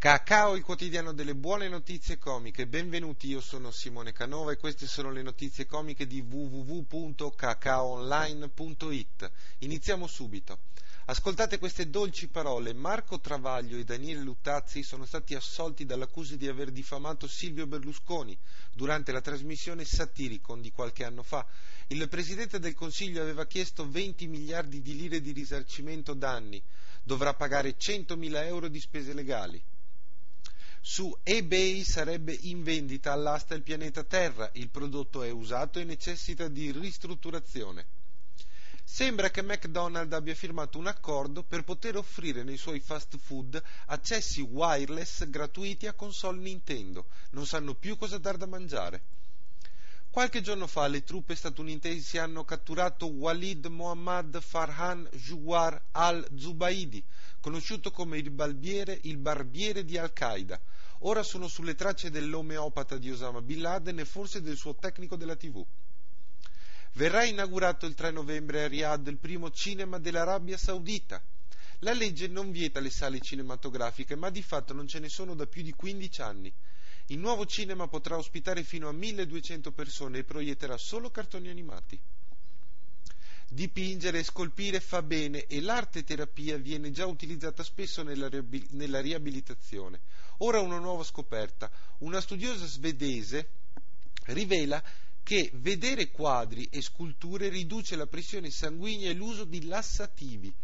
Cacao, il quotidiano delle buone notizie comiche. Benvenuti, io sono Simone Canova e queste sono le notizie comiche di www.cacaoonline.it. Iniziamo subito. Ascoltate queste dolci parole. Marco Travaglio e Daniele Luttazzi sono stati assolti dall'accusa di aver diffamato Silvio Berlusconi durante la trasmissione Satiricon di qualche anno fa. Il Presidente del Consiglio aveva chiesto 20 miliardi di lire di risarcimento danni. Dovrà pagare 100.000 euro di spese legali. Su eBay sarebbe in vendita all'asta il pianeta Terra, il prodotto è usato e necessita di ristrutturazione. Sembra che McDonald's abbia firmato un accordo per poter offrire nei suoi fast food accessi wireless gratuiti a console Nintendo. Non sanno più cosa dar da mangiare. Qualche giorno fa le truppe statunitensi hanno catturato Walid Mohammad Farhan Juwar al-Zubaidi, conosciuto come il barbiere, il barbiere di Al-Qaeda. Ora sono sulle tracce dell'omeopata di Osama Bin Laden e forse del suo tecnico della TV. Verrà inaugurato il 3 novembre a Riyadh il primo cinema dell'Arabia Saudita. La legge non vieta le sale cinematografiche, ma di fatto non ce ne sono da più di 15 anni. Il nuovo cinema potrà ospitare fino a 1200 persone e proietterà solo cartoni animati. Dipingere e scolpire fa bene e l'arte terapia viene già utilizzata spesso nella, nella riabilitazione. Ora una nuova scoperta. Una studiosa svedese rivela che vedere quadri e sculture riduce la pressione sanguigna e l'uso di lassativi.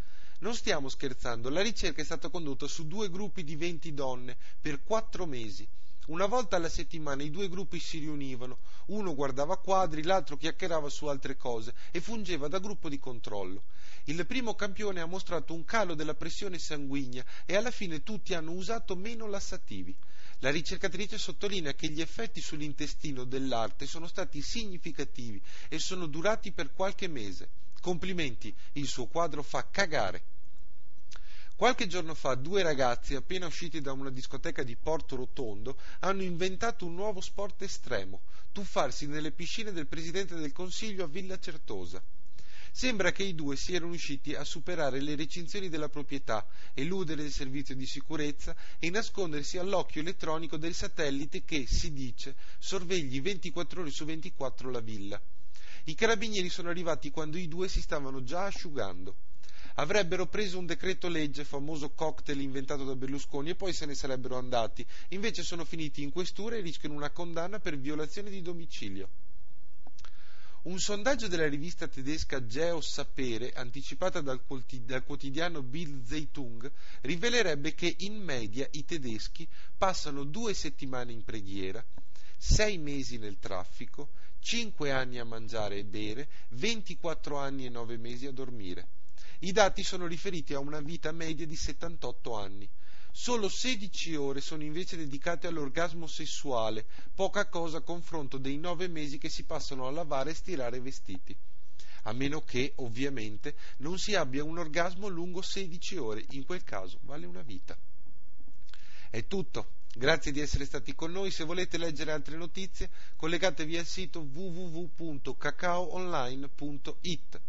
Non stiamo scherzando, la ricerca è stata condotta su due gruppi di 20 donne per quattro mesi. Una volta alla settimana i due gruppi si riunivano, uno guardava quadri, l'altro chiacchierava su altre cose e fungeva da gruppo di controllo. Il primo campione ha mostrato un calo della pressione sanguigna e alla fine tutti hanno usato meno lassativi. La ricercatrice sottolinea che gli effetti sull'intestino dell'arte sono stati significativi e sono durati per qualche mese. Complimenti, il suo quadro fa cagare. Qualche giorno fa due ragazzi appena usciti da una discoteca di Porto Rotondo hanno inventato un nuovo sport estremo, tuffarsi nelle piscine del Presidente del Consiglio a Villa Certosa. Sembra che i due siano riusciti a superare le recinzioni della proprietà, eludere il servizio di sicurezza e nascondersi all'occhio elettronico del satellite che, si dice, sorvegli 24 ore su 24 la villa. I carabinieri sono arrivati quando i due si stavano già asciugando avrebbero preso un decreto legge, famoso cocktail inventato da Berlusconi, e poi se ne sarebbero andati. Invece sono finiti in questura e rischiano una condanna per violazione di domicilio. Un sondaggio della rivista tedesca Geo Sapere, anticipata dal, quotidiano Bild Zeitung, rivelerebbe che in media i tedeschi passano due settimane in preghiera, sei mesi nel traffico, cinque anni a mangiare e bere, 24 anni e nove mesi a dormire. I dati sono riferiti a una vita media di 78 anni. Solo 16 ore sono invece dedicate all'orgasmo sessuale, poca cosa a confronto dei 9 mesi che si passano a lavare e stirare vestiti. A meno che, ovviamente, non si abbia un orgasmo lungo 16 ore, in quel caso vale una vita. È tutto. Grazie di essere stati con noi. Se volete leggere altre notizie, collegatevi al sito www.cacaoonline.it.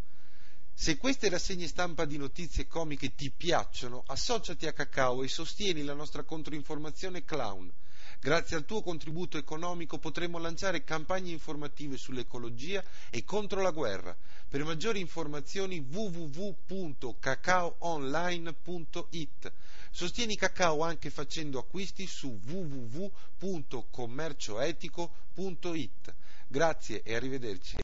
Se queste rassegne stampa di notizie comiche ti piacciono, associati a Cacao e sostieni la nostra controinformazione clown. Grazie al tuo contributo economico potremo lanciare campagne informative sull'ecologia e contro la guerra. Per maggiori informazioni www.cacaoonline.it. Sostieni Cacao anche facendo acquisti su www.commercioetico.it. Grazie e arrivederci.